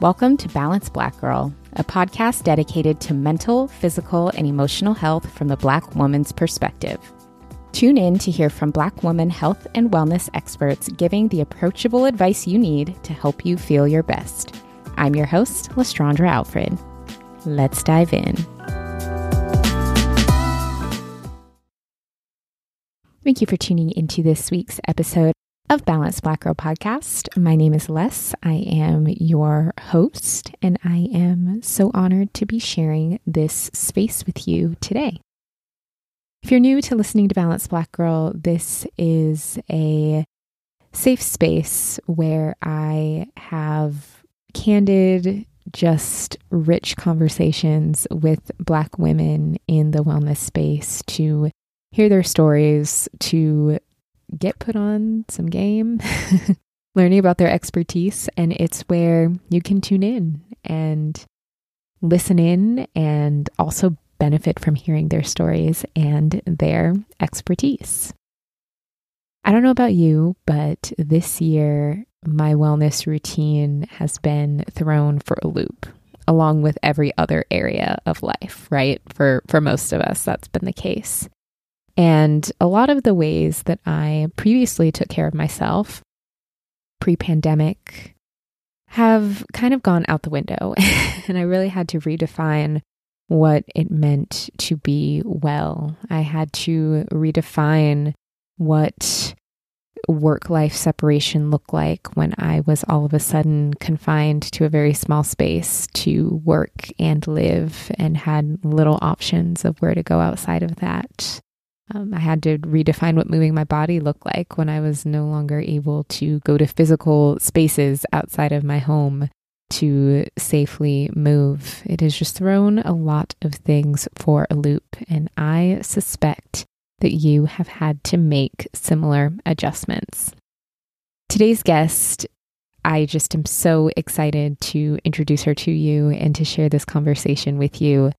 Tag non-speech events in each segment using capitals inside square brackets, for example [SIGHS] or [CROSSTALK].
Welcome to Balance Black Girl, a podcast dedicated to mental, physical, and emotional health from the Black woman's perspective. Tune in to hear from Black woman health and wellness experts giving the approachable advice you need to help you feel your best. I'm your host, Lestraundra Alford. Let's dive in. Thank you for tuning into this week's episode of Balance Black Girl podcast. My name is Les. I am your host, and I am so honored to be sharing this space with you today. If you're new to listening to Balance Black Girl, this is a safe space where I have candid, just rich conversations with Black women in the wellness space to hear their stories, to get put on some game, [LAUGHS] learning about their expertise. And it's where you can tune in and listen in and also benefit from hearing their stories and their expertise. I don't know about you, but this year my wellness routine has been thrown for a loop along with every other area of life, right? For for most of us that's been the case. And a lot of the ways that I previously took care of myself pre pandemic have kind of gone out the window. [LAUGHS] and I really had to redefine what it meant to be well. I had to redefine what work life separation looked like when I was all of a sudden confined to a very small space to work and live and had little options of where to go outside of that. Um, I had to redefine what moving my body looked like when I was no longer able to go to physical spaces outside of my home to safely move. It has just thrown a lot of things for a loop, and I suspect that you have had to make similar adjustments. Today's guest, I just am so excited to introduce her to you and to share this conversation with you.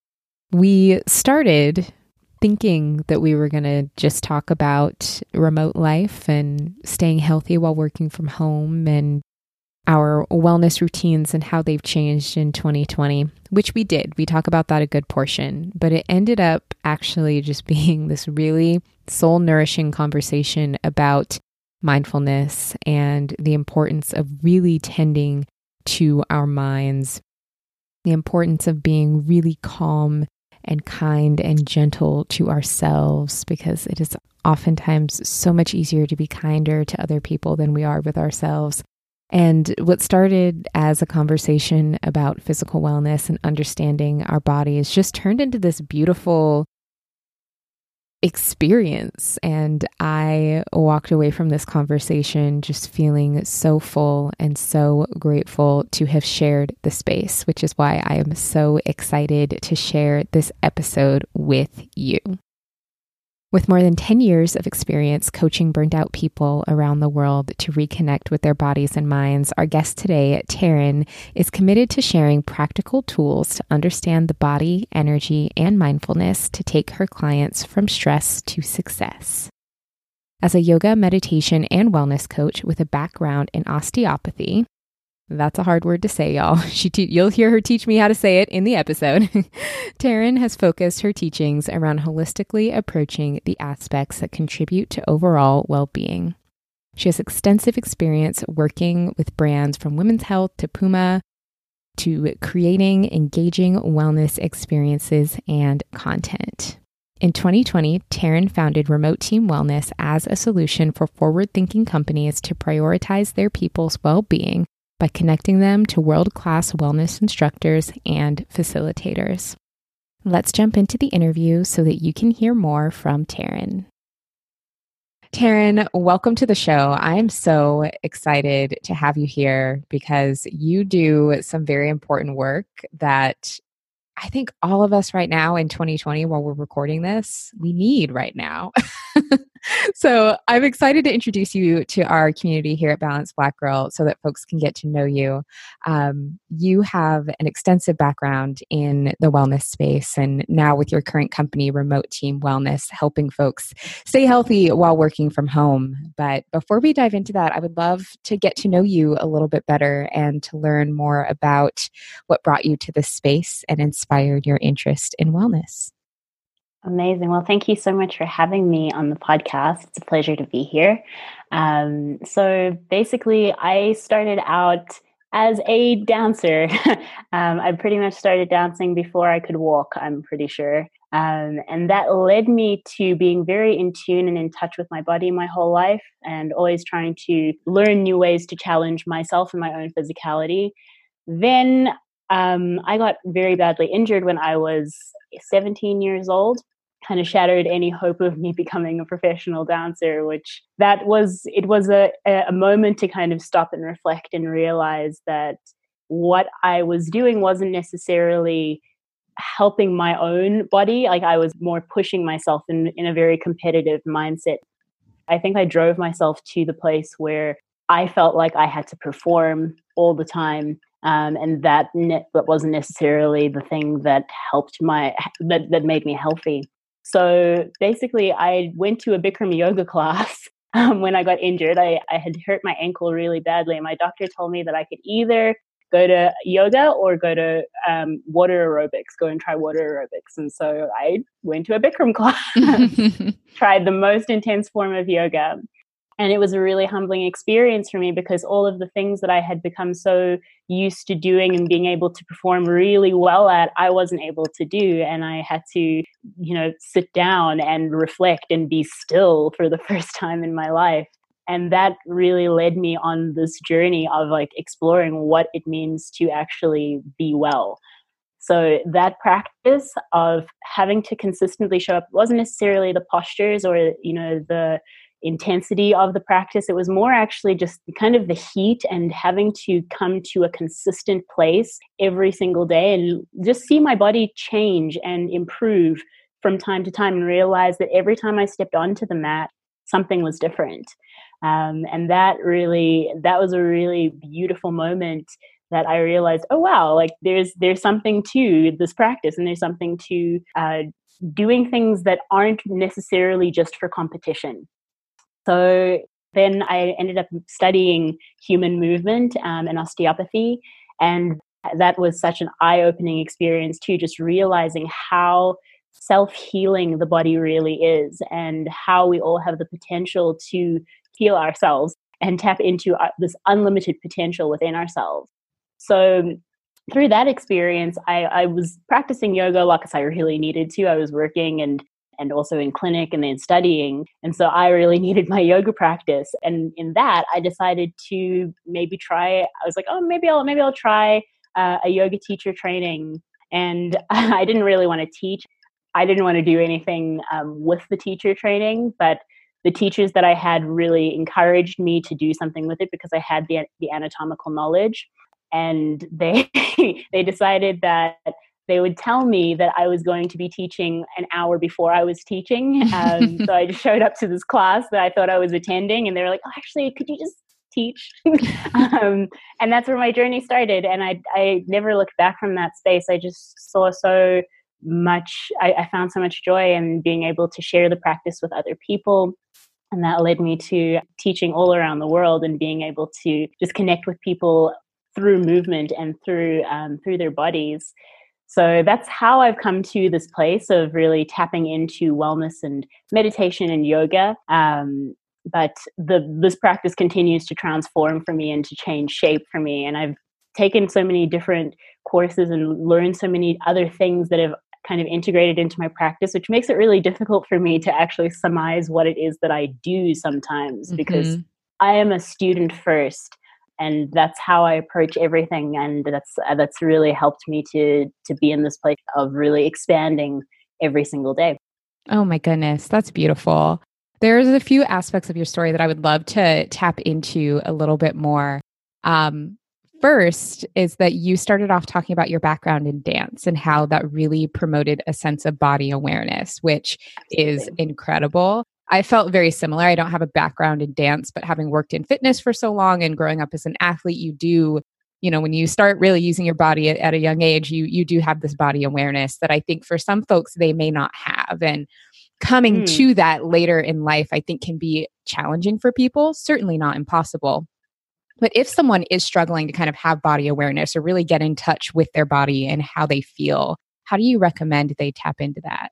We started thinking that we were going to just talk about remote life and staying healthy while working from home and our wellness routines and how they've changed in 2020, which we did. We talk about that a good portion, but it ended up actually just [LAUGHS] being this really soul nourishing conversation about mindfulness and the importance of really tending to our minds, the importance of being really calm and kind and gentle to ourselves because it is oftentimes so much easier to be kinder to other people than we are with ourselves. And what started as a conversation about physical wellness and understanding our bodies just turned into this beautiful experience. And I walked away from this conversation just feeling so full and so grateful to have shared the space, which is why I am so excited to share this episode with you. With more than 10 years of experience coaching burnt out people around the world to reconnect with their bodies and minds, our guest today, Taryn, is committed to sharing practical tools to understand the body, energy, and mindfulness to take her clients from stress to success. As a yoga, meditation, and wellness coach with a background in osteopathy, that's a hard word to say, y'all. [LAUGHS] She te- you'll hear her teach me how to say it in the episode. [LAUGHS] Taryn has focused her teachings around holistically approaching the aspects that contribute to overall well-being. She has extensive experience working with brands from women's health to Puma to creating engaging wellness experiences and content. In 2020, Taryn founded Remote Team Wellness as a solution for forward thinking companies to prioritize their people's well being by connecting them to world class wellness instructors and facilitators. Let's jump into the interview so that you can hear more from Taryn. Taryn, welcome to the show. I am so excited to have you here because you do some very important work that I think all of us right now in 2020, while we're recording this, we need right now. [LAUGHS] [LAUGHS] so I'm excited to introduce you to our community here at Balanced Black Girl so that folks can get to know you. Um, you have an extensive background in the wellness space, and now with your current company, Remote Team Wellness, helping folks stay healthy while working from home. But before we dive into that, I would love to get to know you a little bit better and to learn more about what brought you to this space and inspired your interest in wellness. Amazing. Well, thank you so much for having me on the podcast. It's a pleasure to be here. Um, so, basically, I started out as a dancer. [LAUGHS] um, I pretty much started dancing before I could walk, I'm pretty sure. Um, and that led me to being very in tune and in touch with my body my whole life and always trying to learn new ways to challenge myself and my own physicality. Then um, I got very badly injured when I was 17 years old kind of shattered any hope of me [LAUGHS] becoming a professional dancer which that was it was a, a moment to kind of stop and reflect and realize that what i was doing wasn't necessarily helping my own body like i was more pushing myself in, in a very competitive mindset. I think i drove myself to the place where i felt like i had to perform all the time um, and that ne- that wasn't necessarily the thing that helped my that, that made me healthy so basically, I went to a Bikram yoga [LAUGHS] class um, when I got injured. I, I had hurt my ankle really badly, and my doctor told me that I could either go to yoga or go to um, water aerobics, go and try water aerobics. And so I went to a Bikram [LAUGHS] class, [LAUGHS] tried the most intense form of yoga. And it was a really humbling experience for me because all of the things that I had become so used to doing and being able to perform really well at, I wasn't able to do. And I had to, you know, sit down and reflect and be still for the [LAUGHS] first time in my life. And that really led me on this journey of like exploring what it means to actually be well. So that practice of having to consistently show up wasn't necessarily the postures or you know the intensity of the practice. It was more actually just kind of the heat and having to come to a consistent place every single day and just see my body change and improve from time to time and realize that every time I stepped onto the mat, something was different. Um, and that really, that was a really beautiful moment that I realized, oh wow, like there's there's something to this practice, and there's something to uh, doing things that aren't necessarily just for competition. So then I ended up studying human movement um, and osteopathy. And that was such an eye opening experience, too, just realizing how self healing the body really is and how we all have the potential to heal ourselves and tap into uh, this unlimited potential within ourselves. So, through that experience, I, I was practicing yoga like I really needed to. I was working and and also in clinic and then studying. And so I really [LAUGHS] needed my yoga practice. And in that, I decided to maybe try. I was like, oh, maybe I'll maybe I'll try uh, a yoga teacher training. And [LAUGHS] I didn't really want to teach. I didn't want to do anything um, with the teacher training, but the teachers that I had really encouraged me to do something with it because I had the the anatomical knowledge, and they [LAUGHS] they decided that they would tell me that I was going to be teaching an hour before I was teaching. Um, [LAUGHS] so I just showed up to this class that I thought I was attending, and they were like, oh, actually, could you just teach? [LAUGHS] um, and that's where my journey started. And I, I never looked back from that space. I just saw so much, I, I found so much joy in being able to share the practice with other people. And that led me to teaching all around the world and being able to just connect with people through movement and through um, through their bodies so that's how I've come to this place of really tapping into wellness and meditation and yoga. Um, but the this practice continues to transform for me and to change shape for me. And I've taken so many different courses and learned so many other things that have kind of integrated into my practice, which makes it really difficult for me to actually surmise what it is that I do sometimes mm-hmm. because I am a student first and that's how I approach everything. And that's uh, that's really helped me to to be in this place of really expanding every single day. Oh my goodness, that's beautiful. There's a few aspects of your story that I would love to tap into a little bit more. Um, first is that you started off talking about your background in dance and how that really promoted a sense of body awareness, which Absolutely. is incredible. I felt very similar. I don't have a background in dance, but having worked in fitness for so long and growing up as an athlete, you do, you know, when you start really using your body at, at a young age, you you do have this body awareness that I think for some folks they may not have. And coming mm. to that later in life, I think can be challenging for people, certainly not impossible. But if someone is struggling to kind of have body awareness or really get in touch with their body and how they feel, how do you recommend they tap into that?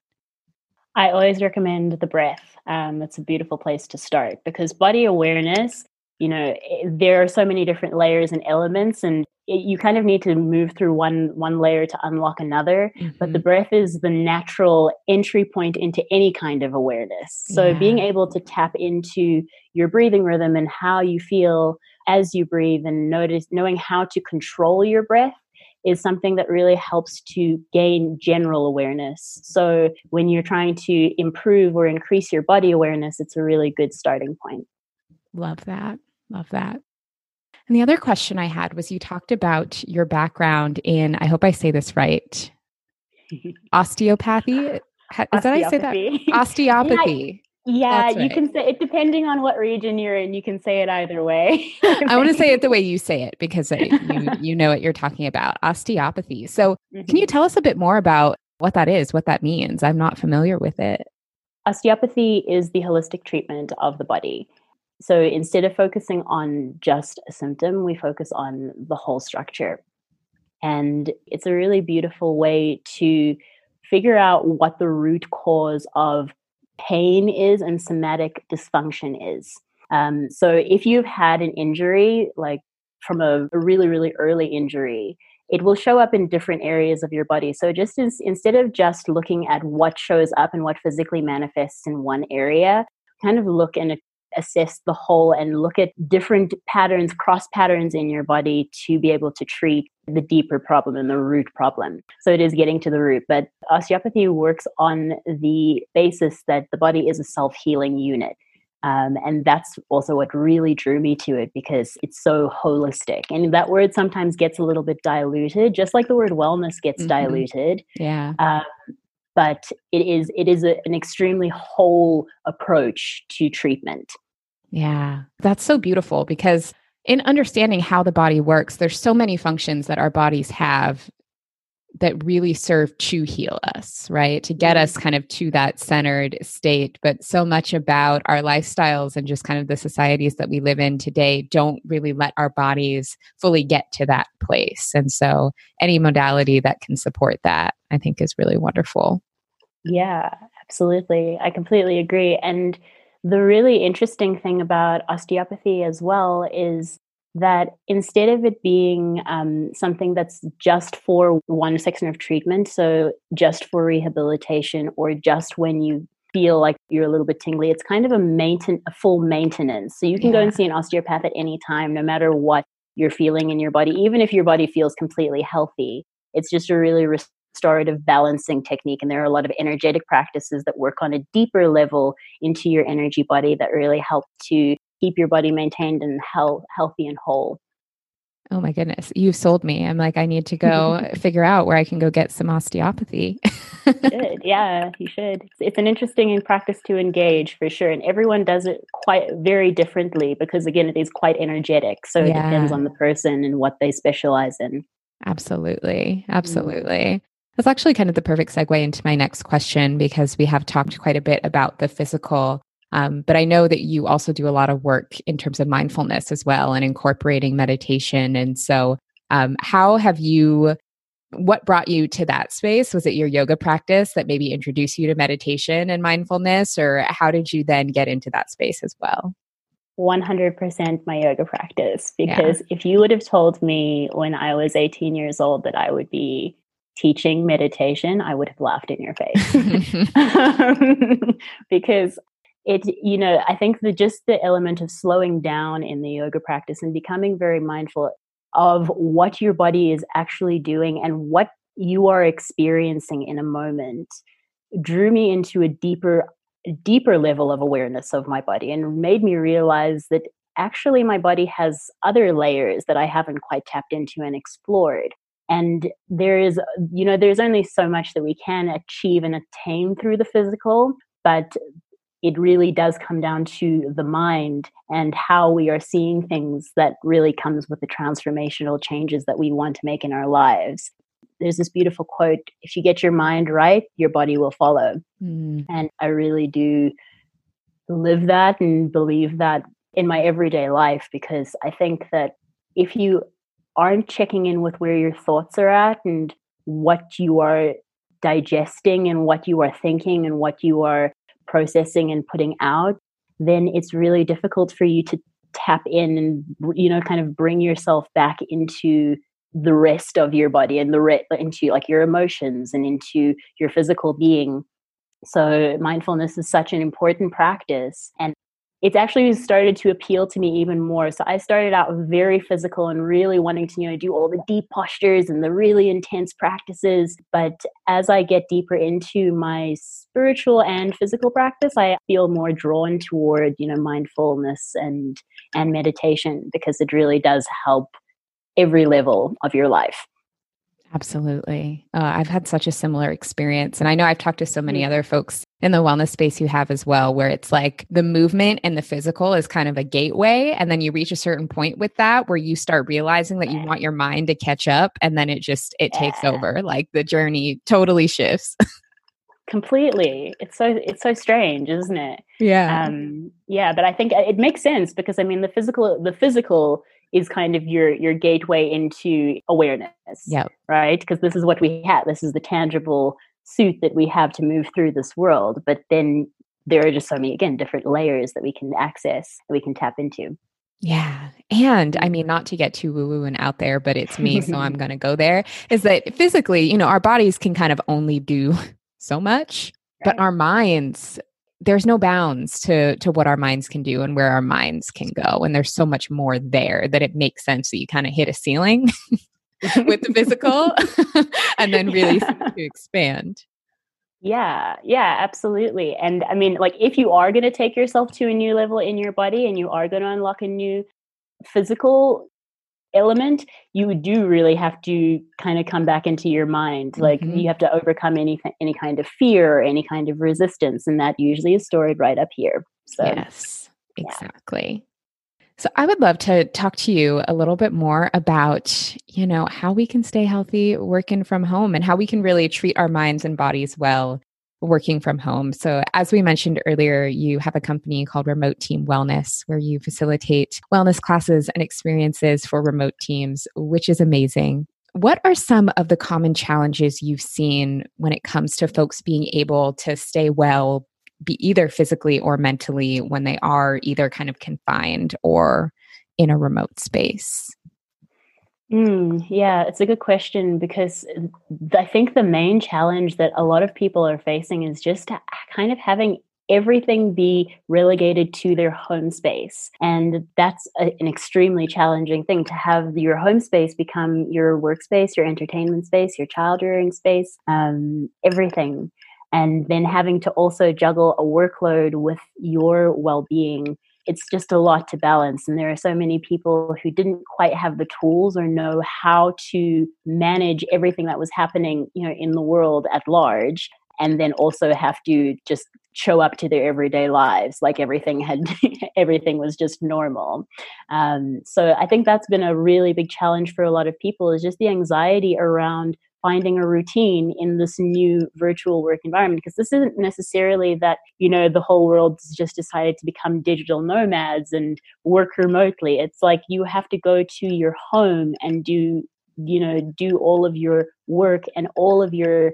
I always recommend the breath. Um, it's a beautiful place to start because body awareness, you know, eh, there are so many different layers and elements, and it, you kind of need to move through one one layer to unlock another. Mm-hmm. But the mm-hmm. breath is the natural entry point into any kind of awareness. So yeah. being able to tap into your breathing rhythm and how you feel as you breathe, and notice knowing how to control your breath is something that really helps to gain general awareness. So when you're trying to improve or increase your body awareness, it's a really good starting point. Love that. Love that. And the other question I had was you talked about your background in, I hope I say this right, [LAUGHS] osteopathy. Is that I say that? Osteopathy. [LAUGHS] Yeah, right. you can say it depending on what region you're in. You can say it either way. [LAUGHS] I want to say it the way you say it because I, you you know what you're talking about. Osteopathy. So, mm-hmm. can you mm-hmm. tell us a bit more about what that is, what that means? I'm not familiar with it. Osteopathy is the holistic treatment of the body. So, instead of focusing on just a symptom, we focus on the whole structure. And it's a really beautiful way to figure out what the root cause of pain is and somatic dysfunction is. Um, so if you've had an injury, like from a, really, really early injury, it will show up in different areas of your body. So just as, instead of just looking at what shows up and what physically manifests in one area, kind of look and assess the whole and look at different patterns, cross patterns in your body to be able to treat the deeper problem and the root problem. So it is getting to the root. But osteopathy works on the basis that the body is a self healing unit. Um, and that's also what really drew me to it because it's so holistic. And that word sometimes gets a little bit diluted, just like the word wellness gets mm-hmm. diluted. Yeah. Um, but it is it is a, an extremely whole approach to treatment. Yeah, that's so beautiful because in understanding how the body works, there's so many functions that our bodies have that really serve to heal us, right? To get us mm-hmm. kind of to that centered state. But so much about our lifestyles and just kind of the societies that we live in today don't really let our bodies fully get to that place. And so any modality that can support that, I think, is really wonderful. Yeah, absolutely. I completely agree. And the really interesting thing about osteopathy as well is that instead of it being um, something that's just for one section of treatment, so just for rehabilitation or just when you feel like you're a little bit tingly, it's kind of a maintain a full maintenance. So you can yeah. go and see an osteopath at any time, no matter what you're feeling in your body, even if your body feels completely healthy. It's just a really restorative balancing technique. And there are a lot of energetic practices that work on a deeper level into your energy body that really help to keep your body maintained and health, healthy and whole. Oh my goodness, you've sold me. I'm like, I need to go [LAUGHS] figure out where I can go get some osteopathy. should. Yeah, you should. It's, it's, an interesting practice to engage for sure. And everyone does it quite very differently because, again, it is quite energetic. So it yeah. depends on the person and what they specialize in. Absolutely. Mm. Absolutely. That's actually kind of the perfect segue into my next question because we have talked quite a bit about the physical. Um, but I know that you also do a lot of work in terms of mindfulness as well and incorporating meditation. And so, um, how have you, what brought you to that space? Was it your yoga practice that maybe introduced you to meditation and mindfulness, or how did you then get into that space as well? 100% my yoga practice because yeah. if you would have told me when I was 18 years old that I would be teaching meditation, I would have laughed in your face. um, [LAUGHS] [LAUGHS] because it, you know, I think that just the element of slowing down in the yoga practice and becoming very mindful of what your body is actually doing and what you are experiencing in a moment drew me into a deeper deeper level of awareness of my body and made me realize that actually my body has other layers that I haven't quite tapped into and explored and there is you know there's only so much that we can achieve and attain through the physical but it really does come down to the mind and how we are seeing things that really comes with the transformational changes that we want to make in our lives. There's this beautiful quote if you get your mind right, your body will follow. Mm. And I really do live that and believe that in my everyday life because I think that if you aren't checking in with where your thoughts are at and what you are digesting and what you are thinking and what you are processing and putting out, then it's really difficult for you to tap in and you know kind of bring yourself back into the rest of your body and the re- into like your emotions and into your physical being. So mindfulness is such an important practice and it's actually started to appeal to me even more. So I started out very physical and really wanting to, you know, do all the deep postures and the really intense practices. But as I get deeper into my spiritual and physical practice, I feel more drawn toward, you know, mindfulness and and meditation because it really does help every level of your life. Absolutely. Uh, I've had such a similar experience. And I know I've talked to so many other folks in the wellness space you have as well, where it's like the movement and the physical is kind of a gateway. And then you reach a certain point with that where you start realizing that you want your mind to catch up. And then it just, it yeah. takes over. Like the journey totally shifts. [LAUGHS] completely it's so it's so strange isn't it yeah um yeah but i think it makes sense because i mean the physical the physical is kind of your your gateway into awareness. Yeah. Right? Because this is what we have. This is the tangible suit that we have to move through this world. But then there are just so many again different layers that we can access that we can tap into. Yeah. And I mean, not to get too woo woo and out there, but it's me, so I'm [LAUGHS] going to go there. Is that physically, you know, our bodies can kind of only do [LAUGHS] so much, right. but our minds there's no bounds to to what our minds can do and where our minds can go. And there's so much more there that it makes sense that you kind of hit a ceiling [LAUGHS] with the physical [LAUGHS] and then really yeah. to expand. Yeah. Yeah absolutely. And i mean like if you are going to take yourself to a new level in your body and you are going to unlock a new physical element you do really have to kind of come back into your mind like mm-hmm. you have to overcome any any kind of fear or any kind of resistance and that usually is stored right up here so yes exactly yeah. so i would love to talk to you a little bit more about you know how we can stay healthy working from home and how we can really treat our minds and bodies well working from home. So, as we mentioned earlier, you have a company called Remote Team Wellness where you facilitate wellness classes and experiences for remote teams, which is amazing. What are some of the common challenges you've seen when it comes to folks being able to stay well, be either physically or mentally, when they are either kind of confined or in a remote space? Mm, yeah, it's a good question because I think the main challenge that a lot of people are facing is just kind of having everything be relegated to their home space. And that's a, an extremely challenging thing to have your home space become your workspace, your entertainment space, your child rearing space, um, everything. And then having to also juggle a workload with your well being it's just a lot to balance. And there are so many people who didn't quite have the tools or know how to manage everything that was happening, you know, in the world at large. And then also have to just show up to their everyday lives like everything had [LAUGHS] everything was just normal um, so i think that's been a really big challenge for a lot of people is just the anxiety around finding a routine in this new virtual work environment because this isn't necessarily that you know the whole world's just decided to become digital nomads and work remotely it's like you have to go to your home and do you know do all of your work and all of your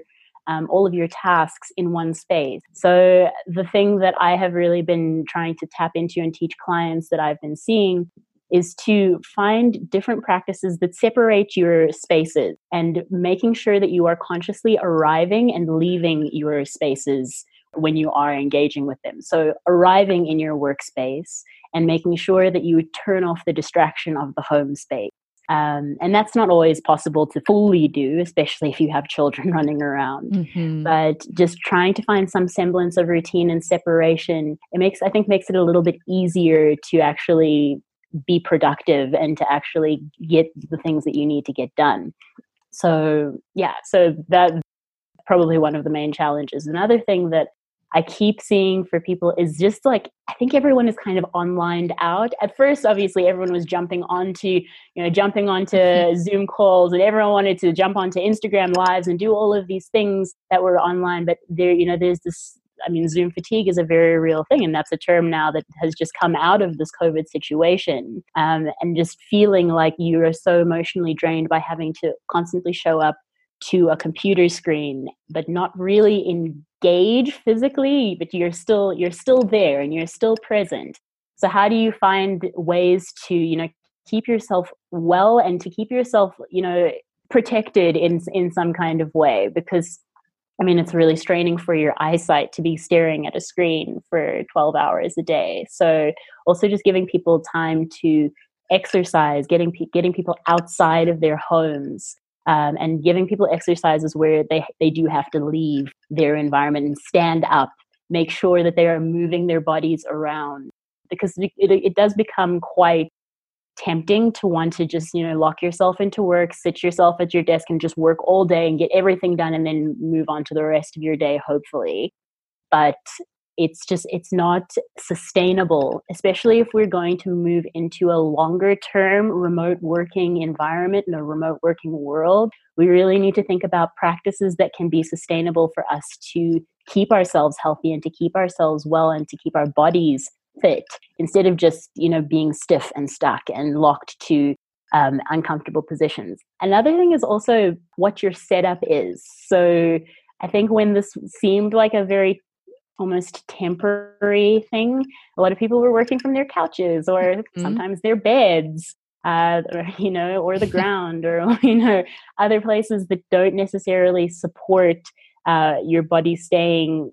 um, all of your tasks in one space. So, the thing that I have really been trying to tap into and teach clients that I've been seeing is to find different practices that separate your spaces and making sure that you are consciously arriving and leaving your spaces when you are engaging with them. So, arriving in your workspace and making sure that you turn off the distraction of the home space. Um, and that's not always possible to fully do, especially if you have children [LAUGHS] running around. Mm-hmm. But just trying to find some semblance of routine and separation, it makes, I think, makes it a little bit easier to actually be productive and to actually get the things that you need to get done. So, yeah, so that probably one of the main challenges. Another thing that I keep seeing for people is just like I think everyone is kind of online out. At first, obviously, everyone was jumping onto you know jumping onto [LAUGHS] Zoom calls, and everyone wanted to jump onto Instagram lives and do all of these things that were online. But there, you know, there's this. I mean, Zoom fatigue is a very real thing, and that's a term now that has just come out of this COVID situation. Um, and just feeling like you are so emotionally drained by having to constantly show up to a computer screen but not really engage physically but you're still you're still there and you're still present so how do you find ways to you know keep yourself well and to keep yourself you know protected in in some kind of way because i mean it's really straining for your eyesight to be staring at a screen for 12 hours a day so also just giving people time to exercise getting getting people outside of their homes um, and giving people exercises where they, they do have to leave their environment and stand up, make sure that they are moving their bodies around. Because it, it does become quite tempting to want to just you know lock yourself into work sit yourself at your desk and just work all day and get everything done and then move on to the rest of your day hopefully. But it's just it's not sustainable especially if we're going to move into a longer term remote working environment in a remote working world. We really need to think about practices that can be sustainable for us to keep ourselves healthy and to keep ourselves well and to keep our bodies fit instead of just you know being stiff and stuck and locked to um, uncomfortable positions another thing is also what your setup is so I think when this seemed like a very almost temporary thing. A lot of people were working from their couches or mm-hmm. sometimes their beds, uh, or, [LAUGHS] you know, or the [LAUGHS] ground or, [LAUGHS] you know, other places that don't necessarily support uh, your body staying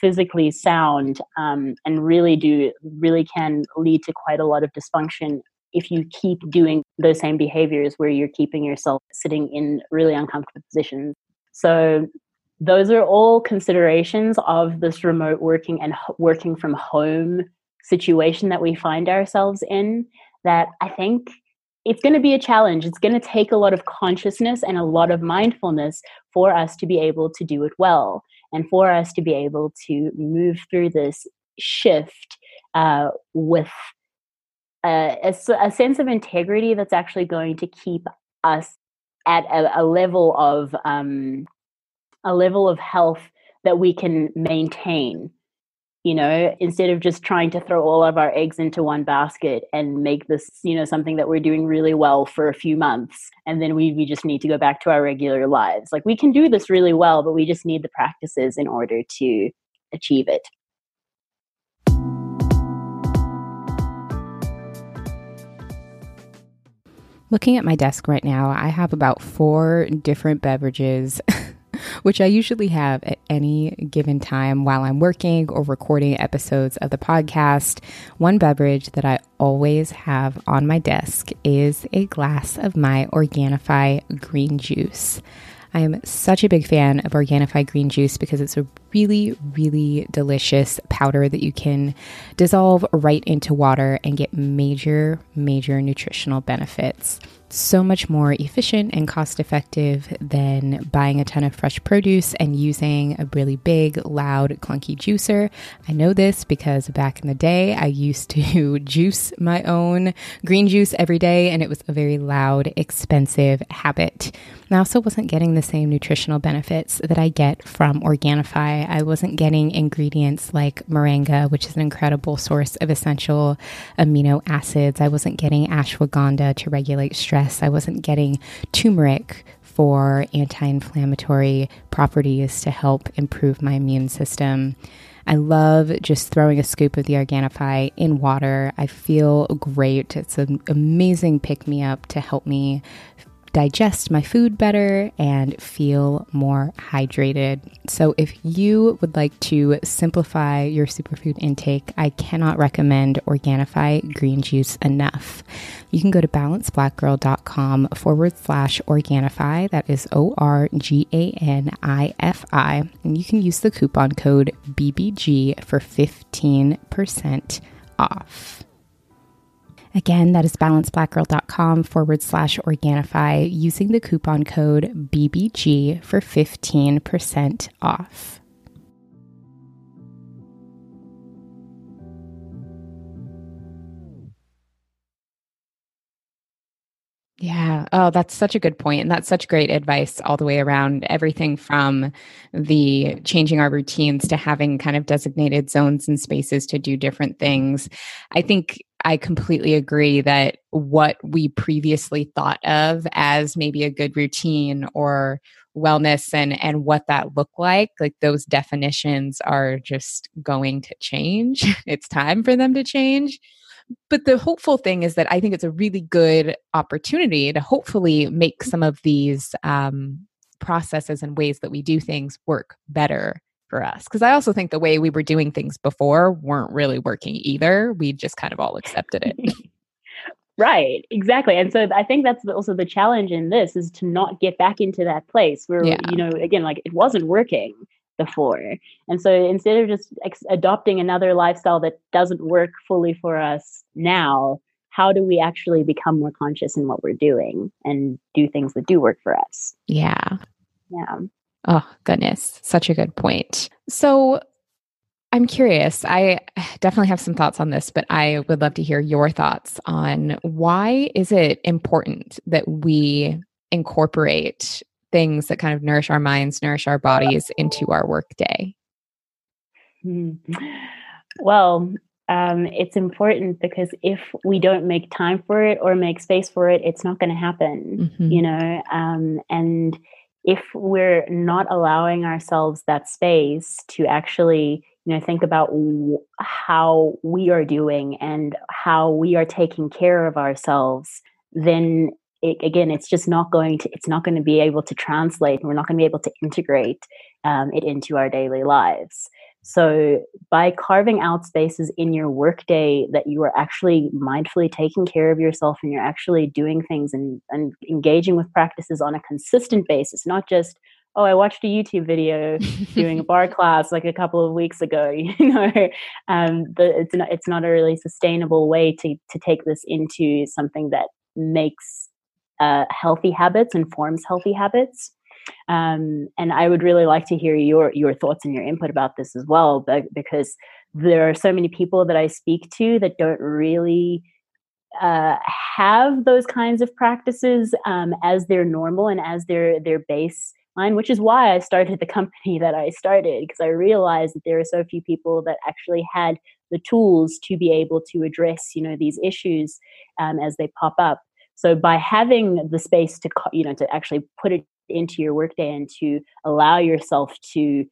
physically sound um, and really do, really can lead to quite a lot of dysfunction if you keep doing those same behaviors where you're keeping yourself sitting in really uncomfortable positions. So those are all considerations of this remote working and working from home situation that we find ourselves in that I think it's going to be a challenge. It's going to take a lot of consciousness and a lot of mindfulness for us to be able to do it well and for us to be able to move through this shift uh, with a, a, sense of integrity that's actually going to keep us at a, a level of um, a level of health that we can maintain you know instead of just trying to throw all of our eggs into one basket and make this you know something that we're doing really well for a few months and then we, we just need to go back to our regular lives. Like we can do this really well but we just need the practices in order to achieve it. Looking at my desk right now, I have about four different beverages [LAUGHS] which I usually have at any given time while I'm working or recording episodes of the podcast. One beverage that I always have on my desk is a glass of my Organifi green juice. I am such a big fan of Organifi green juice because it's a really, really delicious powder that you can dissolve right into water and get major, major nutritional benefits so much more efficient and cost effective than buying a ton of fresh produce and using a really big, loud, clunky juicer. I know this because back in the day, I used to [LAUGHS] juice my own green juice every day, and it was a very loud, expensive habit. I also wasn't getting the same nutritional benefits that I get from Organifi. I wasn't getting ingredients like moringa, which is an incredible source of essential amino acids. I wasn't getting ashwagandha to regulate stress. I wasn't getting turmeric for anti inflammatory properties to help improve my immune system. I love just throwing a scoop of the Organifi in water. I feel great. It's an amazing pick me up to help me digest my food better and feel more hydrated. So, if you would like to simplify your superfood intake, I cannot recommend Organifi green juice enough. You can go to balanceblackgirl.com forward slash Organifi. That is O R G A N I F I. And you can use the coupon code BBG for 15% off. Again, that is balanceblackgirl.com forward slash Organifi using the coupon code BBG for 15% off. Yeah. Oh, that's such a good point. And that's such great advice all the way around everything from the changing our routines to having kind of designated zones and spaces to do different things. I think I completely agree that what we previously thought of as maybe a good routine or wellness and and what that looked like like those definitions are just going to change [LAUGHS] it's time for them to change but the hopeful thing is that I think it's a really good opportunity to hopefully make some of these um, processes and ways that we do things work better for us. Because I also think the way we were doing things before weren't really working either. We just kind of all accepted it. [LAUGHS] right exactly and so i think that's also the challenge in this is to not get back into that place where yeah. you know again like it wasn't working before. And so instead of just ex- adopting another lifestyle that doesn't work fully for us now, how do we actually become more conscious in what we're doing and do things that do work for us? Yeah. Yeah. Oh, goodness. Such a good point. So, I'm curious. I definitely have some thoughts on this, but I would love to hear your thoughts on why is it important that we incorporate things that kind of nourish our minds, nourish our bodies into our workday? Hmm. Well, um, it's important because if we don't make time for it or make space for it, it's not going to happen, mm-hmm. you know? Um, and if we're not allowing ourselves that space to actually, you know, think about w- how we are doing and how we are taking care of ourselves, then it, again, it's just not going to, it's not going to be able to translate. And we're not going to be able to integrate um, it into our daily lives. So by carving out spaces in your workday that you are actually mindfully taking care of yourself and you're actually doing things and, and engaging with practices on a consistent basis, not just, oh, I watched a YouTube video doing a [LAUGHS] barre class like a couple of weeks ago. [LAUGHS] You know, um, the, it's not it's not a really sustainable way to to take this into something that makes uh, healthy habits and forms healthy habits. Um, and I would really like to hear your your thoughts and your input about this as well, but, because there are so many people that I speak to that don't really uh, have those kinds of practices um, as their normal and as their their baseline, which is why I started the [LAUGHS] company that I started because I realized that there are so few people that actually had the tools to be able to address you know these issues um, as they pop up. So by having the space to you know to actually put it into your workday and to allow yourself to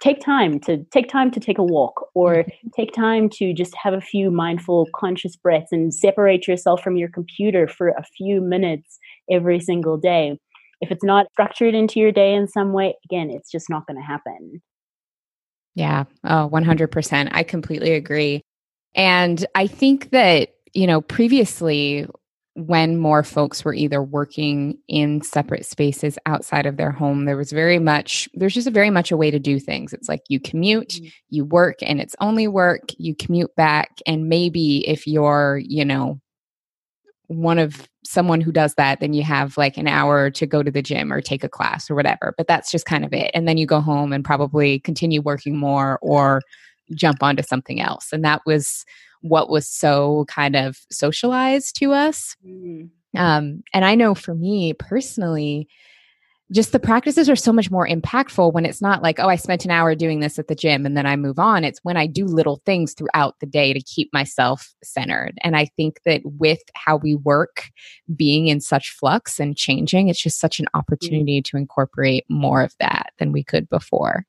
take time to take time to take a walk or mm-hmm. take time to just have a few mindful conscious breaths and separate yourself from your computer for a few minutes every single day. If it's not structured into your day in some way again it's just not going to happen. Yeah. Oh 100% i completely agree. And i think that you know previously when more folks were either working in separate spaces outside of their home there was very much there's just a very much a way to do things. It's like you commute mm-hmm. you work and it's only work you commute back and maybe if you're you know one of someone who does that then you have like an hour to go to the gym or take a class or whatever but that's just kind of it. And then you go home and probably continue working more or jump onto something else. And that was what was so kind of socialized to us. Mm. Um, and I know for me personally, just the practices are so much more impactful when it's not like, oh, I spent an hour doing this at the gym and then I move on. It's when I do little things throughout the day to keep myself centered. And I think that with how we work being in such flux and changing, it's just such an mm. opportunity to incorporate more of that than we could before.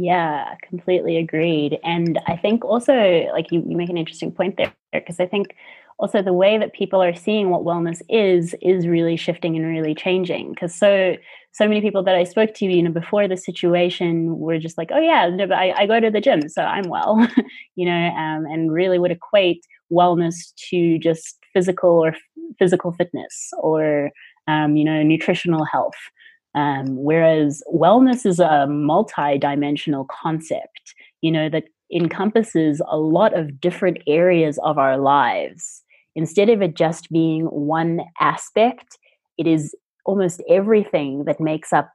Yeah, completely agreed. And I think also, like you, you make an interesting point there, because I think also the way that people are seeing what wellness is is really shifting and really changing. Because so so many people that I spoke to, you know, before the situation were just like, oh yeah, no, but I, I go to the gym, so I'm well, [LAUGHS] you know, um, and really would equate wellness to just physical or physical fitness or um, you know nutritional health. Um, whereas wellness is a multi-dimensional concept, you know, that encompasses a lot of different areas of our lives. Instead of it just being one aspect, it is almost everything that makes up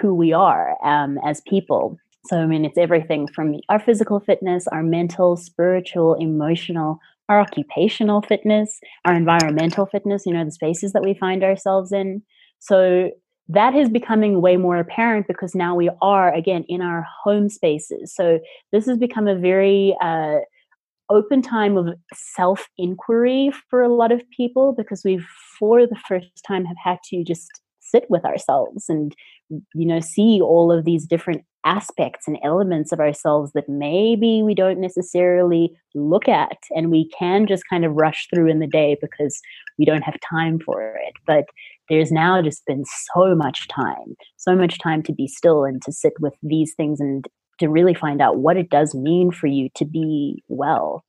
who we are um, as people. So, I mean, it's everything from our physical fitness, our mental, spiritual, emotional, our occupational fitness, our environmental fitness, you know, the spaces that we find ourselves in. So that is becoming way more apparent because now we are again in our home spaces. So this has become a very uh, open time of self inquiry for a lot of people because we've, for the first time, have had to just sit with ourselves and you know see all of these different aspects and elements of ourselves that maybe we don't necessarily look at and we can just kind of rush through in the day because we don't have time for it but there's now just been so much time so much time to be still and to sit with these things and to really find out what it does mean for you to be well.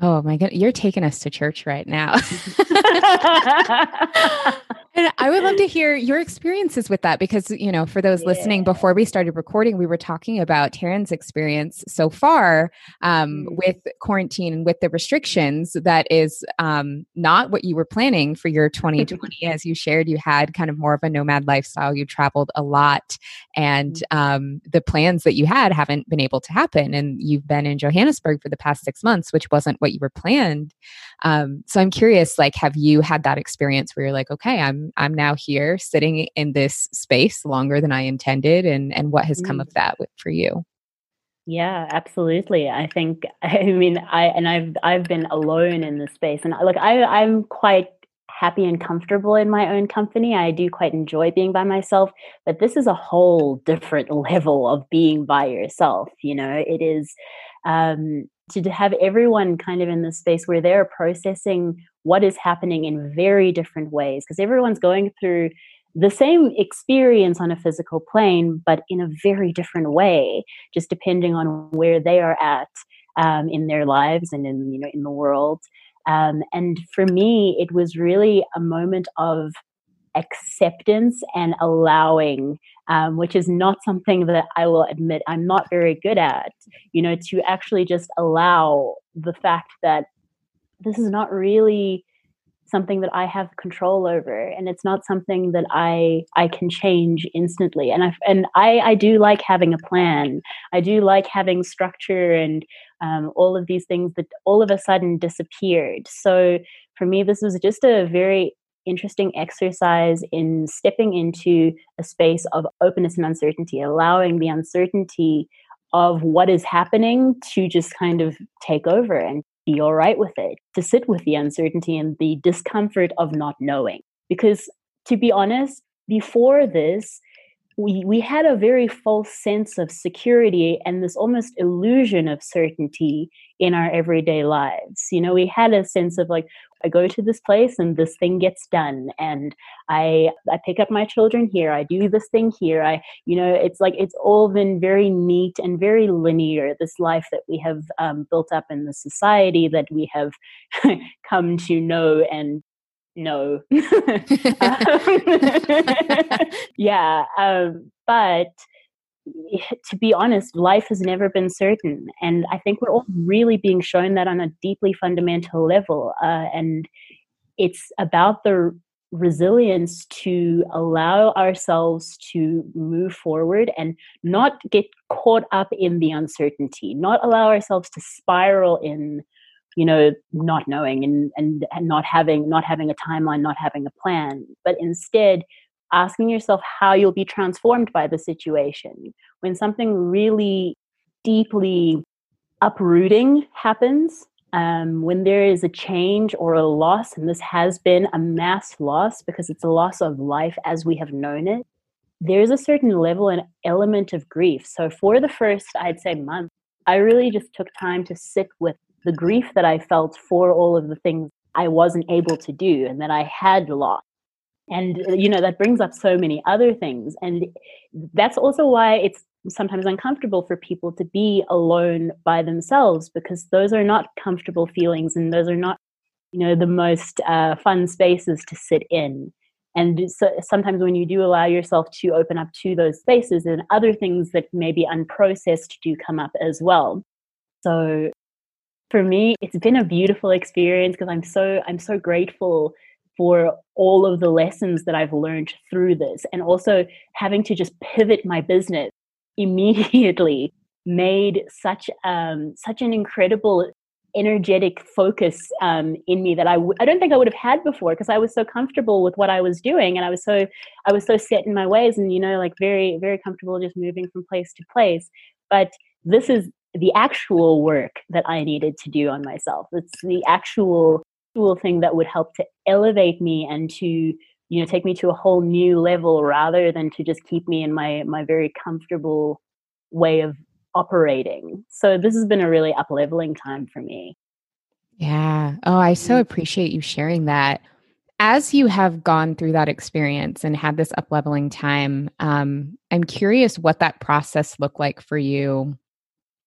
Oh my god, you're taking us to church right now. [LAUGHS] [LAUGHS] [LAUGHS] And I would love to [LAUGHS] hear your experiences with that because, you know, for those yeah. listening, before we started recording, we were talking about Taryn's experience so far um, mm. with quarantine and with the restrictions. That is um, not what you were planning for your 2020. As you shared, you had kind of more of a nomad lifestyle. You traveled a lot, and mm. um, the plans that you had haven't been able to happen. And you've been in Johannesburg for the past six months, which wasn't what you were planned. Um, so I'm curious, like, have you had that experience where you're like, okay, I'm I'm now here sitting in this space longer than I intended and and what has come mm. of that with, for you? Yeah, absolutely. I think [LAUGHS] I mean I and I've I've been alone in this space and like I I'm quite happy and comfortable in my own company. I do quite enjoy being by myself, but this is a whole different [LAUGHS] level of being by yourself, you know. It is um to have everyone kind of in the space where they're processing what is happening in very different ways because everyone's going through the same experience on a physical plane but in a very different way just depending on where they are at um, in their lives and in you know in the world. Um, and for me it was really a moment of acceptance and allowing, um, which is not something that I will admit I'm not very good at, you know, to actually just allow the fact that this is not really something that I have control over and it's not something that I I can change instantly. And I and I I do like having a plan. I do like having structure and um, all of these things that all of a sudden disappeared. So for me this was just a very interesting exercise in stepping into a space of openness and uncertainty, allowing the uncertainty of what is happening to just kind of take over and be all right with it, to sit with the uncertainty and the discomfort of not knowing. Because to be honest, before this, we, we had a very false sense of security and this almost illusion of certainty in our everyday lives. You know, we had a sense of like, I go to this place and this thing gets done and I I pick up my children here, I do this thing here. I you know, it's like it's all been very neat and very linear, this life that we have um, built up in the society that we have [LAUGHS] come to know and no. [LAUGHS] [LAUGHS] yeah. Um, but to be honest, life has never been certain. And I think we're all really being shown that on a deeply fundamental level. Uh, and it's about the resilience to allow ourselves to move forward and not get caught up in the uncertainty, not allow ourselves to spiral in you know not knowing and, and and not having not having a timeline not having a plan but instead asking yourself how you'll be transformed by the situation. When something really deeply uprooting happens um, when there is a change or a loss and this has been a mass loss because it's a loss of life as we have known it there's a certain level and element of grief. So for the first i'd say month i really just took time to sit with the grief that I felt for all of the things I wasn't able to do and that I had lost. And, you know, that brings up so many other things. And that's also why it's sometimes uncomfortable for people to be alone by themselves because those are not comfortable feelings and those are not, you know, the most uh, fun spaces to sit in. And so sometimes when you do allow yourself to open up to those spaces, then other things that may be unprocessed do come up as well. So for me it's been a beautiful experience because i'm so i'm so grateful for all of the lessons that i've learned through this and also having to just pivot my business immediately made such um such an incredible energetic focus um, in me that I w- I don't think I would have had before because I was so comfortable with what I was doing and I was so I was so set in my ways and you know like very very comfortable just moving from place to place. But this is the actual work that I needed to do on myself it's the actual actual thing that would help to elevate me and to you know take me to a whole new level rather than to just keep me in my my very comfortable way of operating. So this has been a really up leveling time for me. Yeah. Oh, I so mm. appreciate you sharing that. As you have gone through that experience and had this up leveling time, um, I'm curious what that process looked like for you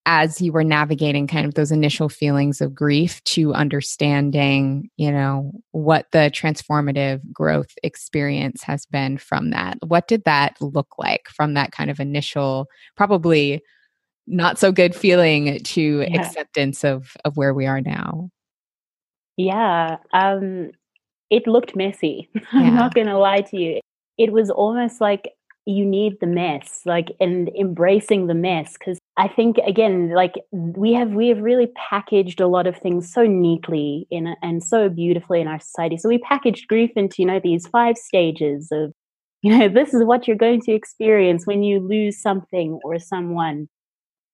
as you were navigating kind of those initial feelings of grief to understanding, you know, what the transformative growth experience has been from that. What did that look like from that kind of initial, probably not so good feeling to yeah. acceptance of of where we are now yeah um it looked messy [LAUGHS] yeah. i'm not gonna lie to you it was almost like you need the mess like and embracing the mess because i think again like we have we have really packaged a lot of things so neatly in and so beautifully in our society so we packaged grief into you know these five stages of you know [LAUGHS] this is what you're going to experience when you lose something or someone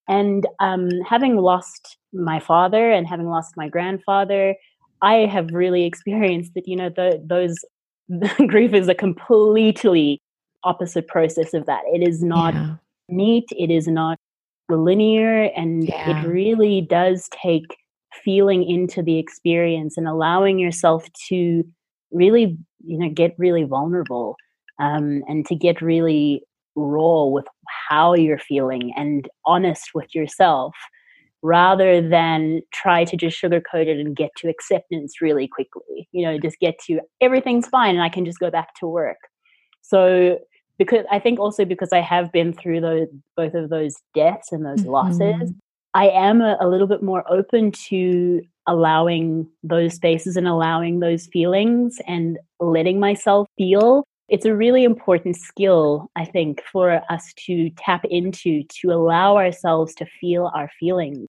and um, having lost my father and having lost my grandfather, I have really experienced that, you know, the, those [LAUGHS] grief is a completely opposite process of that. It is not yeah. neat, it is not linear, and yeah. it really does take feeling into the experience and allowing yourself to really, you know, get really vulnerable um, and to get really raw with how you're feeling and honest with yourself rather than try to just sugarcoat it and get to acceptance really quickly. You know, just get to everything's fine and I can just go back to work. So because I think also because I have been through those both of those deaths and those mm-hmm. losses, I am a, a little bit more open to allowing those spaces and allowing those feelings and letting myself feel it's a really important skill, I think, for us to tap into to allow ourselves to feel our feelings.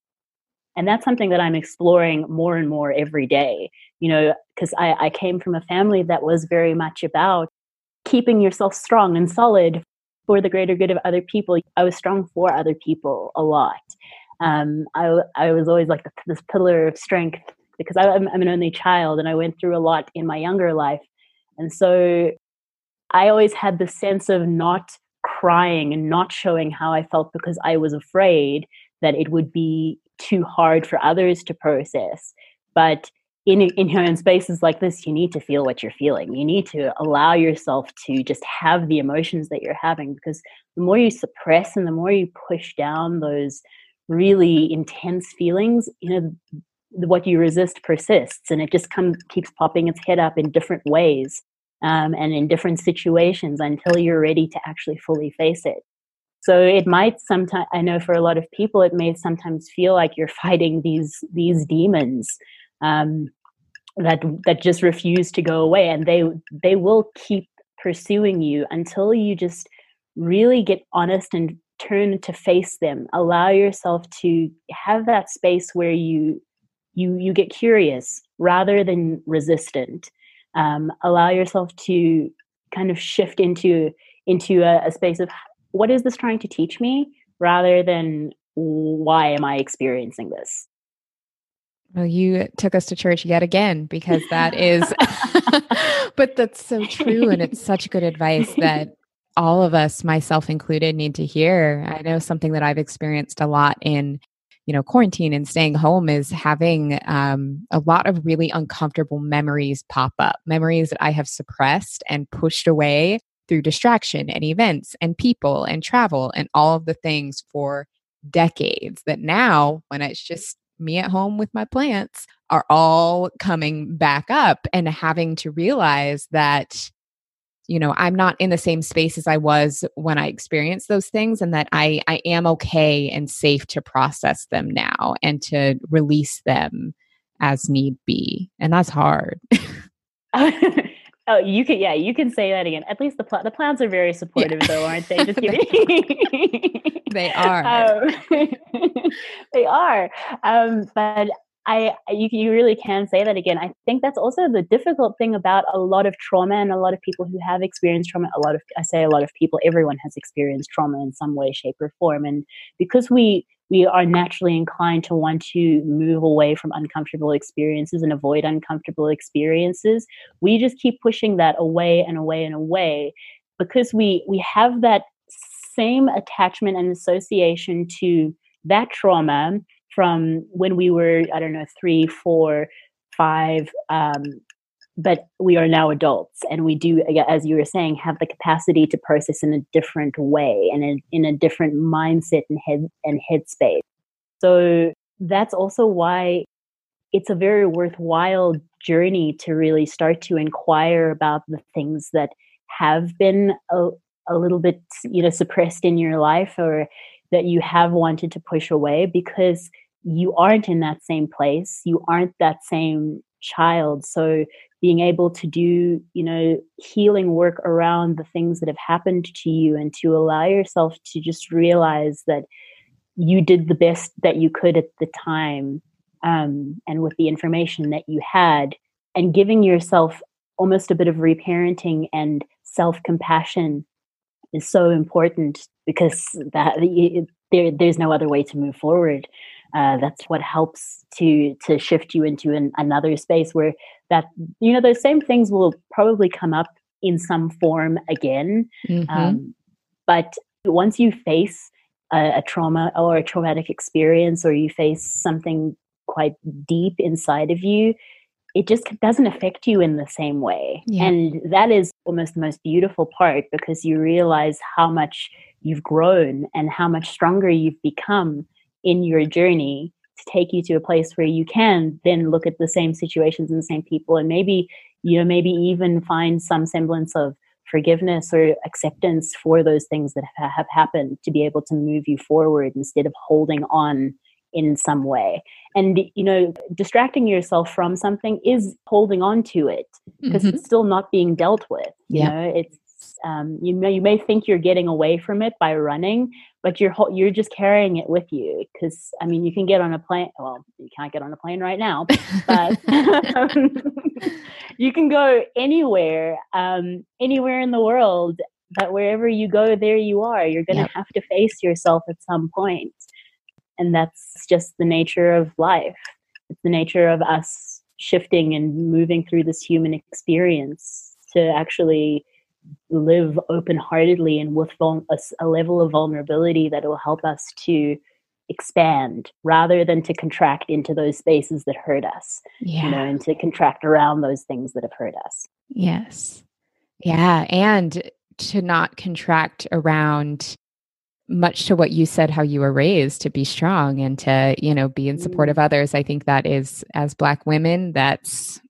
And that's something that I'm exploring more and more every day, you know, because I, I came from a family that was very much about keeping yourself strong and solid for the greater good of other people. I was strong for other people a lot. Um, I, I was always like this pillar of strength because I, I'm an only child and I went through a lot in my younger life. And so I always had the sense of not crying and not showing how I felt because I was afraid that it would be too hard for others to process. But in in your own spaces like this, you need to feel what you're feeling. You need to allow yourself to just have the emotions that you're having because the more you suppress and the more you push down those really intense feelings, you know, what you resist persists and it just comes keeps popping its head up in different ways um, and in different situations until you're ready to actually fully face it. So it might sometimes, I know for a lot of people, it may sometimes feel like you're [LAUGHS] fighting these these demons um, that that just refuse to go away, and they they will keep pursuing you until you just really get honest and turn to face them. Allow yourself to have that space where you you you get curious rather than resistant um, allow yourself to kind of shift into into a, a space of what is this trying to teach me rather than why am I experiencing this? Well, you took us to church yet again because that is, [LAUGHS] but that's so true. And it's such good advice that all of us, myself included, need to hear. I know something that I've experienced a lot in you know quarantine and staying home is having um, a lot of really uncomfortable memories pop up memories that i have suppressed and pushed away through distraction and events and people and travel and all of the things for decades that now when it's just me at home with my plants are all coming back up and having to realize that you know i'm not in the same space as i was when i experienced those things and that i i am okay and safe to process them now and to release them as need be. And that's hard [LAUGHS] oh you can yeah you can say that again at least the pl- the plants are very supportive yeah. though aren't they just [LAUGHS] kidding [LAUGHS] they are um, [LAUGHS] they are um, but I you, you really can say that again. I think that's also the difficult thing about a lot of trauma and a lot of people who have experienced trauma. A lot of I say a lot of people, everyone has experienced trauma in some way, shape, or form, and because we we are naturally inclined to want to move away from uncomfortable experiences and avoid uncomfortable experiences, we just keep pushing that away and away and away because we we have that same attachment and association to that trauma from when we were, I don't know, three, four, five, um, but we are now adults and we do, as you were saying, have the capacity to process in a different way and in, in a different mindset and head and headspace. So that's also why it's a very worthwhile journey to really start to inquire about the things that have been a, a little bit, you know, suppressed in your life or that you have wanted to push away because you aren't in that same place you aren't that same child so being able to do you know healing work around the things that have happened to you and to allow yourself to just realize that you did the best that you could at the time um, and with the information that you had and giving yourself almost a bit of reparenting and self-compassion is so important because that there, there's no other way to move forward uh, that's what helps to to shift you into an, another space where that you know those same things will probably come up in some form again mm-hmm. um, but once you face a, a, trauma or a traumatic experience or you face something quite deep inside of you it just doesn't affect you in the same way yeah. and that is almost the most beautiful part because you realize how much you've grown and how much stronger you've become in your journey to take you to a place where you can then look at the same situations and the same people and maybe you know maybe even find some semblance of forgiveness or acceptance for those things that have happened to be able to move you forward instead of holding on in some way and you know distracting yourself from something is holding on to it because mm-hmm. it's still not being dealt with you yeah. know it's um, you may you may think you're getting away from it by running, but you're you're just carrying it with you. Because I mean, you can get on a plane. Well, you can't get on a plane right now, but [LAUGHS] [LAUGHS] you can go anywhere, um, anywhere in the world. But wherever you go, there you are. You're going to yep. have to face yourself at some point, and that's just the nature of life. It's the nature of us shifting and moving through this human experience to actually live open heartedly and with a, a level of vulnerability that will help us to expand rather than to contract into those spaces that hurt us yeah. you know and to contract around those things that have hurt us yes yeah and to not contract around much to what you said how you were raised to be strong and to you know be in support of mm. others i think that is as black women that's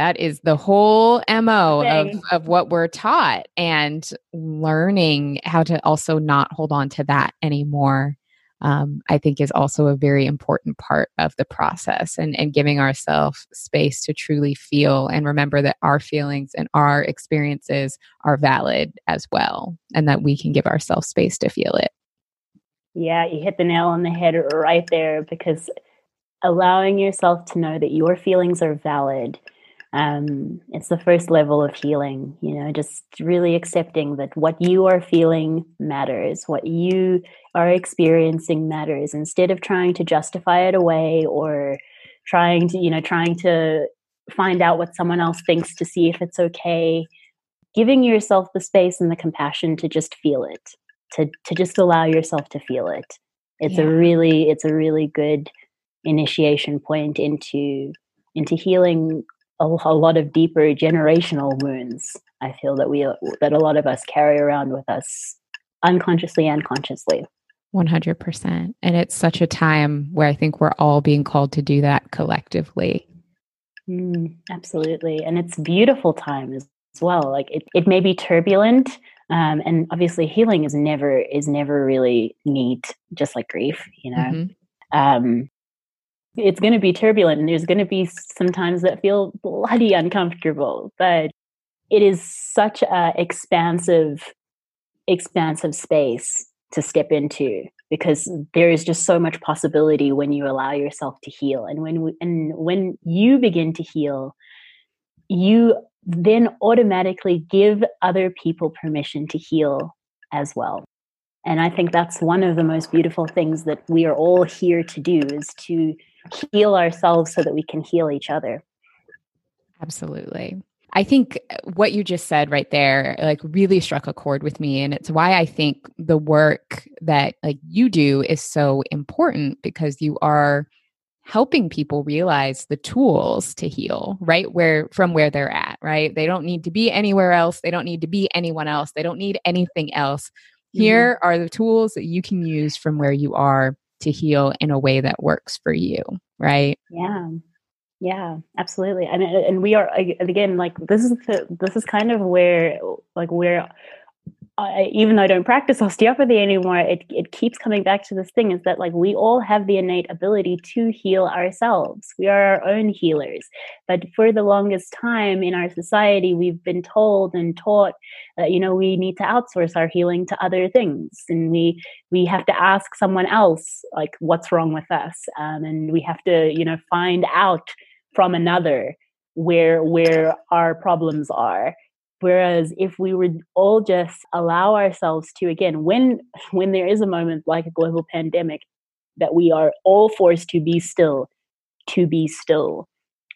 that is the whole MO of, of what we're taught and learning how to also not hold on to that anymore. Um, I think is also a very important part of the process and, and giving ourselves space to truly feel and remember that our feelings and our experiences are valid as well and that we can give ourselves space to feel it. Yeah, you hit the nail on the head right there because allowing yourself to know that your feelings are valid um, it's the first level of healing you know just really accepting that what you are feeling matters what you are experiencing matters instead of trying to justify it away or trying to you know trying to find out what someone else thinks to see if it's okay giving yourself the space and the compassion to just feel it to to just allow yourself to feel it it's yeah. a really it's a really good initiation point into into healing a, a lot of deeper generational wounds. I feel that we that a lot of us carry around with us unconsciously and consciously. 100%. And it's such a time where I think we're all being called to do that collectively. Mm, absolutely. And it's beautiful time as well. Like it, it may be turbulent. Um, and obviously healing is never is never really neat, just like grief, you know. Mm-hmm. Um, it's going to be turbulent and there's going to be sometimes that feel bloody uncomfortable but it is such a expansive expansive space to step into because there is just so much possibility when you allow yourself to heal. And when we, and when you begin to heal you then automatically give other people permission to heal as well. And i think that's one of the most beautiful things that we are all here to do is to heal ourselves so that we can heal each other. Absolutely. I think what you just said right there like really struck a chord with me and it's why I think the work that like you do is so important because you are helping people realize the tools to heal right where from where they're at right? They don't need to be anywhere else. They don't need to be anyone else. They don't need anything else. Mm-hmm. here are the tools that you can use from where you are to heal in a way that works for you right yeah yeah, absolutely. And and we are again like this is the, this is kind of where like where I, even though I don't practice osteopathy anymore, it it keeps coming back to this thing is that like we all have the innate ability to heal ourselves. We are our own healers. But for the longest time in our society, we've been told and taught that you know we need to outsource our healing to other things, and we we have to ask someone else like what's wrong with us, um, and we have to you know find out from another where where our problems are whereas if we would all just allow ourselves to again when [LAUGHS] when there is a moment like a global pandemic that we are all forced to be still to be still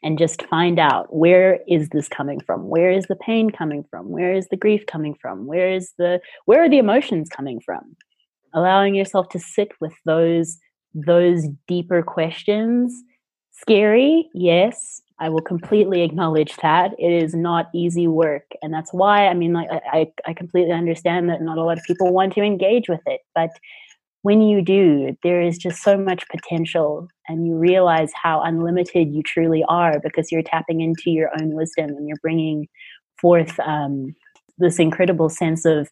and just find out where is this coming from? Where is the pain coming from? Where is the grief coming from? Where is the where are the emotions coming from? Allowing yourself to sit with those those deeper questions Scary, yes. I will completely acknowledge that. It is not easy work. And that's why, I mean, like, I, I completely understand that not a lot of people want to engage with it. But when you do, there is just so much potential, and you realize how unlimited you truly are because you're tapping into your own wisdom and you're bringing forth um, this incredible sense of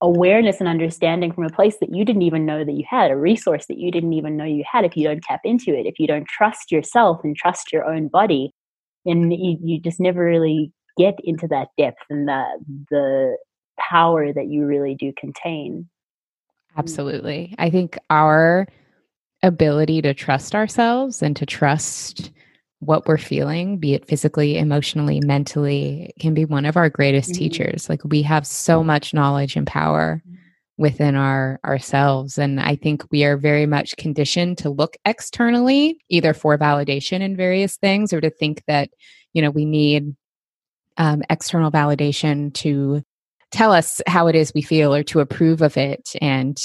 awareness and understanding from a place that you didn't even know that you had, a resource that you didn't even know you had if you don't tap into it, if you don't trust yourself and trust your own body, then you, you just never really get into that depth and the the power that you really do contain. Absolutely. I think our ability to trust ourselves and to trust what we're feeling, be it physically, emotionally, mentally, can be one of our greatest mm-hmm. teachers. Like we have so much knowledge and power mm-hmm. Within our ourselves and I think we are very much conditioned to look externally either for validation in various things or to think that, you know, we need um, external validation to tell us how it is we feel or to approve of it and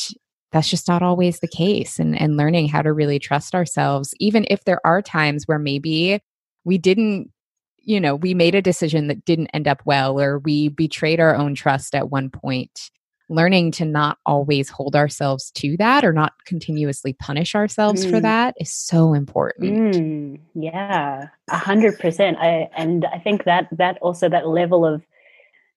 that's just not always the case and and learning how to really trust ourselves even if there are times where maybe we didn't you know we made a decision that didn't end up well or we betrayed our own trust at one point learning to not always hold ourselves to that or not continuously punish ourselves mm. for that is so important mm, yeah a hundred percent i and i think that that also that level of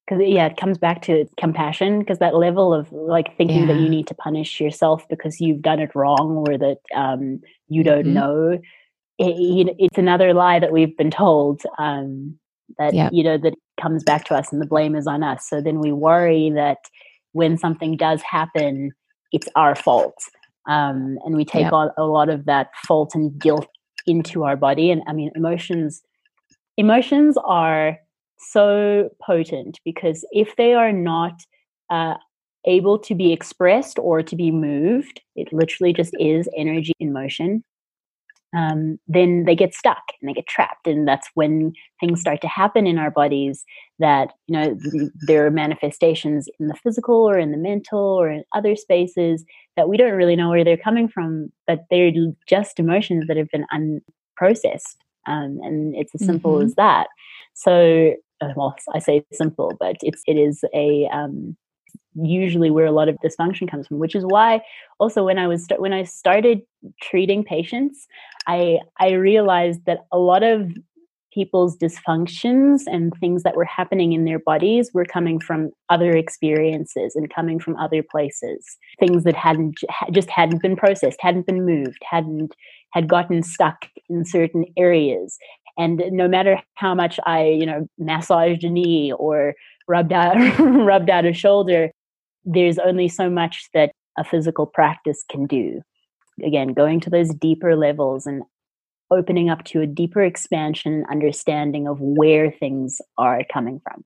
because yeah it comes back to compassion because that level of like thinking yeah. that you need to punish yourself because you've done it wrong or that um, you don't mm-hmm. know it, it's another lie that we've been told um, that yep. you know that comes back to us and the blame is on us so then we worry that when something does happen it's our fault um, and we take yep. on a lot of that fault and guilt into our body and i mean emotions emotions are so potent because if they are not uh, able to be expressed or to be moved, it literally just is energy in motion. Um, then they get stuck and they get trapped, and that's when things start to happen in our bodies. That you know there are manifestations in the physical or in the mental or in other spaces that we don't really know where they're coming from, but they're just emotions that have been unprocessed, um, and it's as simple mm-hmm. as that. So uh, well, I say simple, but it's it is a um, usually where a lot of dysfunction comes from. Which is why also when I was when I started treating patients, I I realized that a lot of people's dysfunctions and things that were happening in their bodies were coming from other experiences and coming from other places things that hadn't just hadn't been processed hadn't been moved hadn't had gotten stuck in certain areas and no matter how much i you know massaged a knee or rubbed out [LAUGHS] rubbed out a shoulder there's only so much that a physical practice can do. Again, going to those deeper levels and opening up to a deeper expansion and understanding of where things are coming from.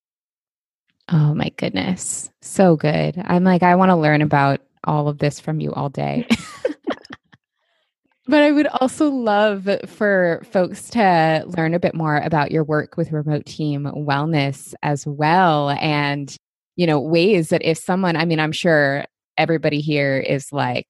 Oh my goodness. So good. I'm like, I want to learn about all of this from you all day. [LAUGHS] but I would also love for folks to learn a bit more about your work with remote team wellness as well. And, you know, ways that if someone, I mean, I'm sure everybody here is like,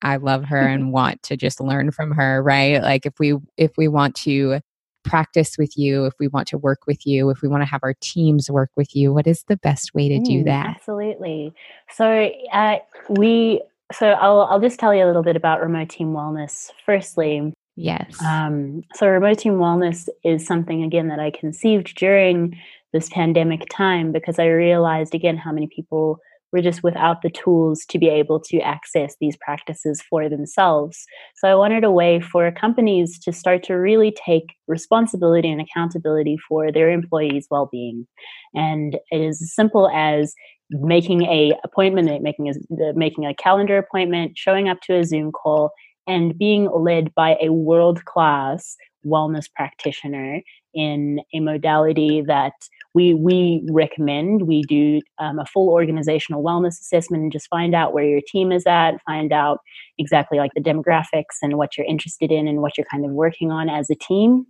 I love her [LAUGHS] and want to just learn from her, right? Like if we if we want to practice with you, if we want to work with you, if we want to have our teams work with you, what is the best way to do mm, that? Absolutely. So uh, we, so I'll I'll just tell you a little bit about remote team wellness. Firstly, yes. Um, so remote team wellness is something again that I conceived during this pandemic time because I realized again how many people were just without the tools to be able to access these practices for themselves. So I wanted a way for companies to start to really take responsibility and accountability for their employees' well-being. And it is as simple as making a appointment, making a making a calendar appointment, showing up to a Zoom call, and being led by a world-class wellness practitioner in a modality that we we recommend. We do um, a full organizational wellness assessment and just find out where your team is at find out exactly like the demographics and what you're interested in and what you're kind of working on as a team.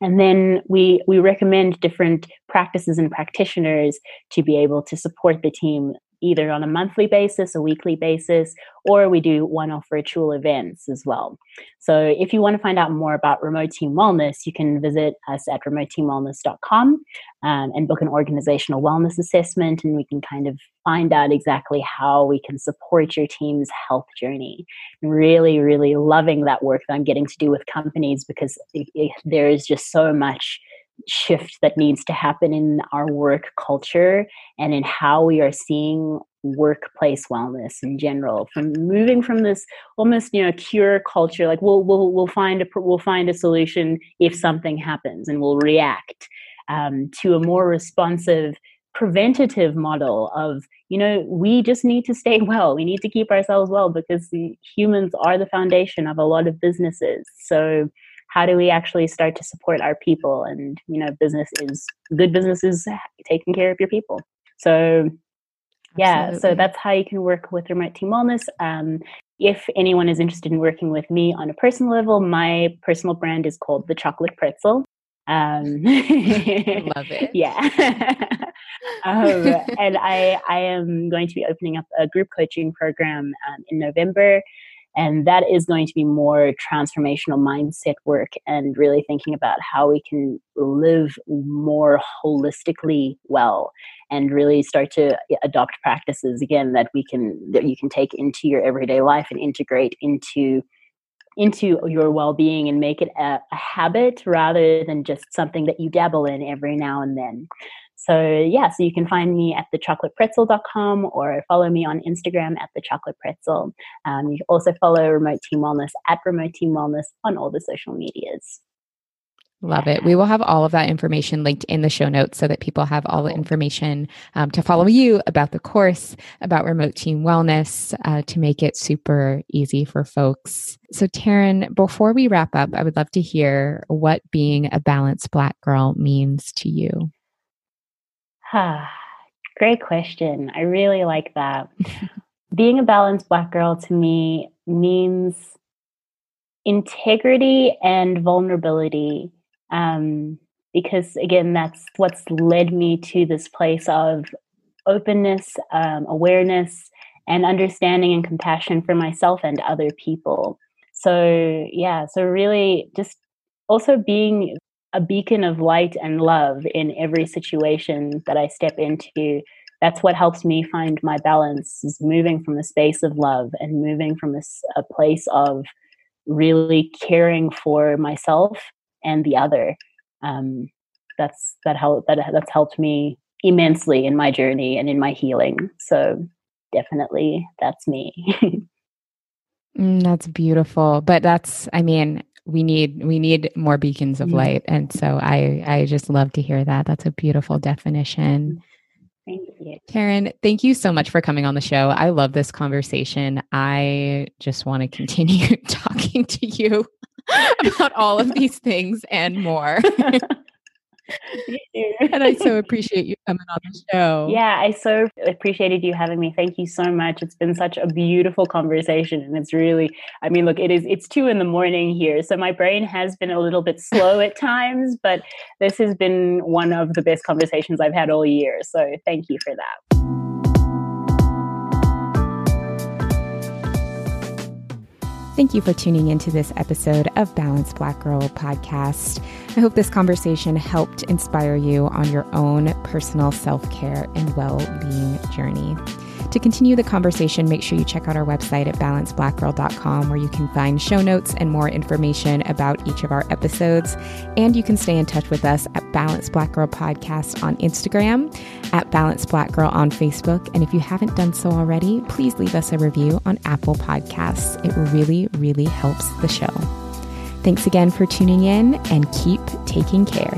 And then we we recommend different practices and practitioners to be able to support the team either on a monthly basis, a weekly basis, or we do one off virtual events as well. So if you want to find out more about remote team wellness, you can visit us at remoteteamwellness.com um, and book an organizational wellness assessment, and we can kind of find out exactly how we can support your team's health journey. Really, really loving that work that I'm getting to do with companies because there is just so much shift that needs to happen in our work culture and in how we are seeing workplace wellness in general. From moving from this almost you know cure culture like we'll we'll we'll find a we'll find a solution if something happens and we'll react um, to a more responsive preventative model of you know we just need to stay well. We need to keep ourselves well because humans are the foundation of a lot of businesses. So how do we actually start to support our people? And you know business is good business is taking care of your people. So yeah Absolutely. so that's how you can work with remote team wellness. Um, if anyone is interested in working with me on a personal level my personal brand is called the chocolate pretzel. Um, [LAUGHS] love it. [LAUGHS] yeah. [LAUGHS] Um, and i i am going to be opening up a group coaching program um, in november and that is going to be more transformational mindset work and really thinking about how we can live more holistically well and really start to adopt practices again that we can that you can take into your everyday life and integrate into into your well-being and make it a, a habit rather than just something that you dabble in every now and then so yeah, so you can find me at thechocolatepretzel.com or follow me on Instagram at thechocolatepretzel. Um, you can also follow Remote Team Wellness at Remote Team Wellness on all the social medias. Love it. We will have all of that information linked in the show notes so that people have all the information um, to follow you about the course, about remote team wellness, uh, to make it super easy for folks. So, Taryn, before we wrap up, I would love to hear what being a balanced Black girl means to you. Ah, [SIGHS] great question. I really like that. Being a balanced Black girl to me means integrity and vulnerability. Um, because again, that's what's led me to this place of openness, um, awareness, and understanding and compassion for myself and other people. So, yeah, so really just also being a beacon of light and love in every situation that I step into. That's what helps me find my balance is moving from a space of love and moving from a, a place of really caring for myself and the other. Um, that's that help that that's helped me immensely in my journey and in my healing. So definitely, that's me. [LAUGHS] mm, that's beautiful. But that's, I mean, we need we need more beacons of mm. light and so i i just love to hear that that's a beautiful definition mm. Thank you. Taryn, thank you so much for coming on the show. I love this conversation. I just want to continue [LAUGHS] talking to you [LAUGHS] about all of these things and more. [LAUGHS] and I so appreciate you coming on the show. Yeah, I so appreciated you having me. Thank you so much. It's been such a beautiful conversation. And it's really, I mean, look, it is, it's two in the morning here. So my brain has been a little bit slow at times, but this has been one of the best conversations I've had all year. So thank you for that. Thank you for tuning into this episode of Balanced Black Girl podcast. I hope this conversation helped inspire you on your own personal self care and well being journey. To continue the conversation, make sure you check out our website at balancedblackgirl.com where you can find show notes and more information about each of our episodes. And you can stay in touch with us at Balanced Black Girl Podcast on Instagram, at Balanced Black Girl on Facebook. And if you haven't done so already, please leave us a review on Apple Podcasts. It really, really helps the show. Thanks again for tuning in and keep taking care.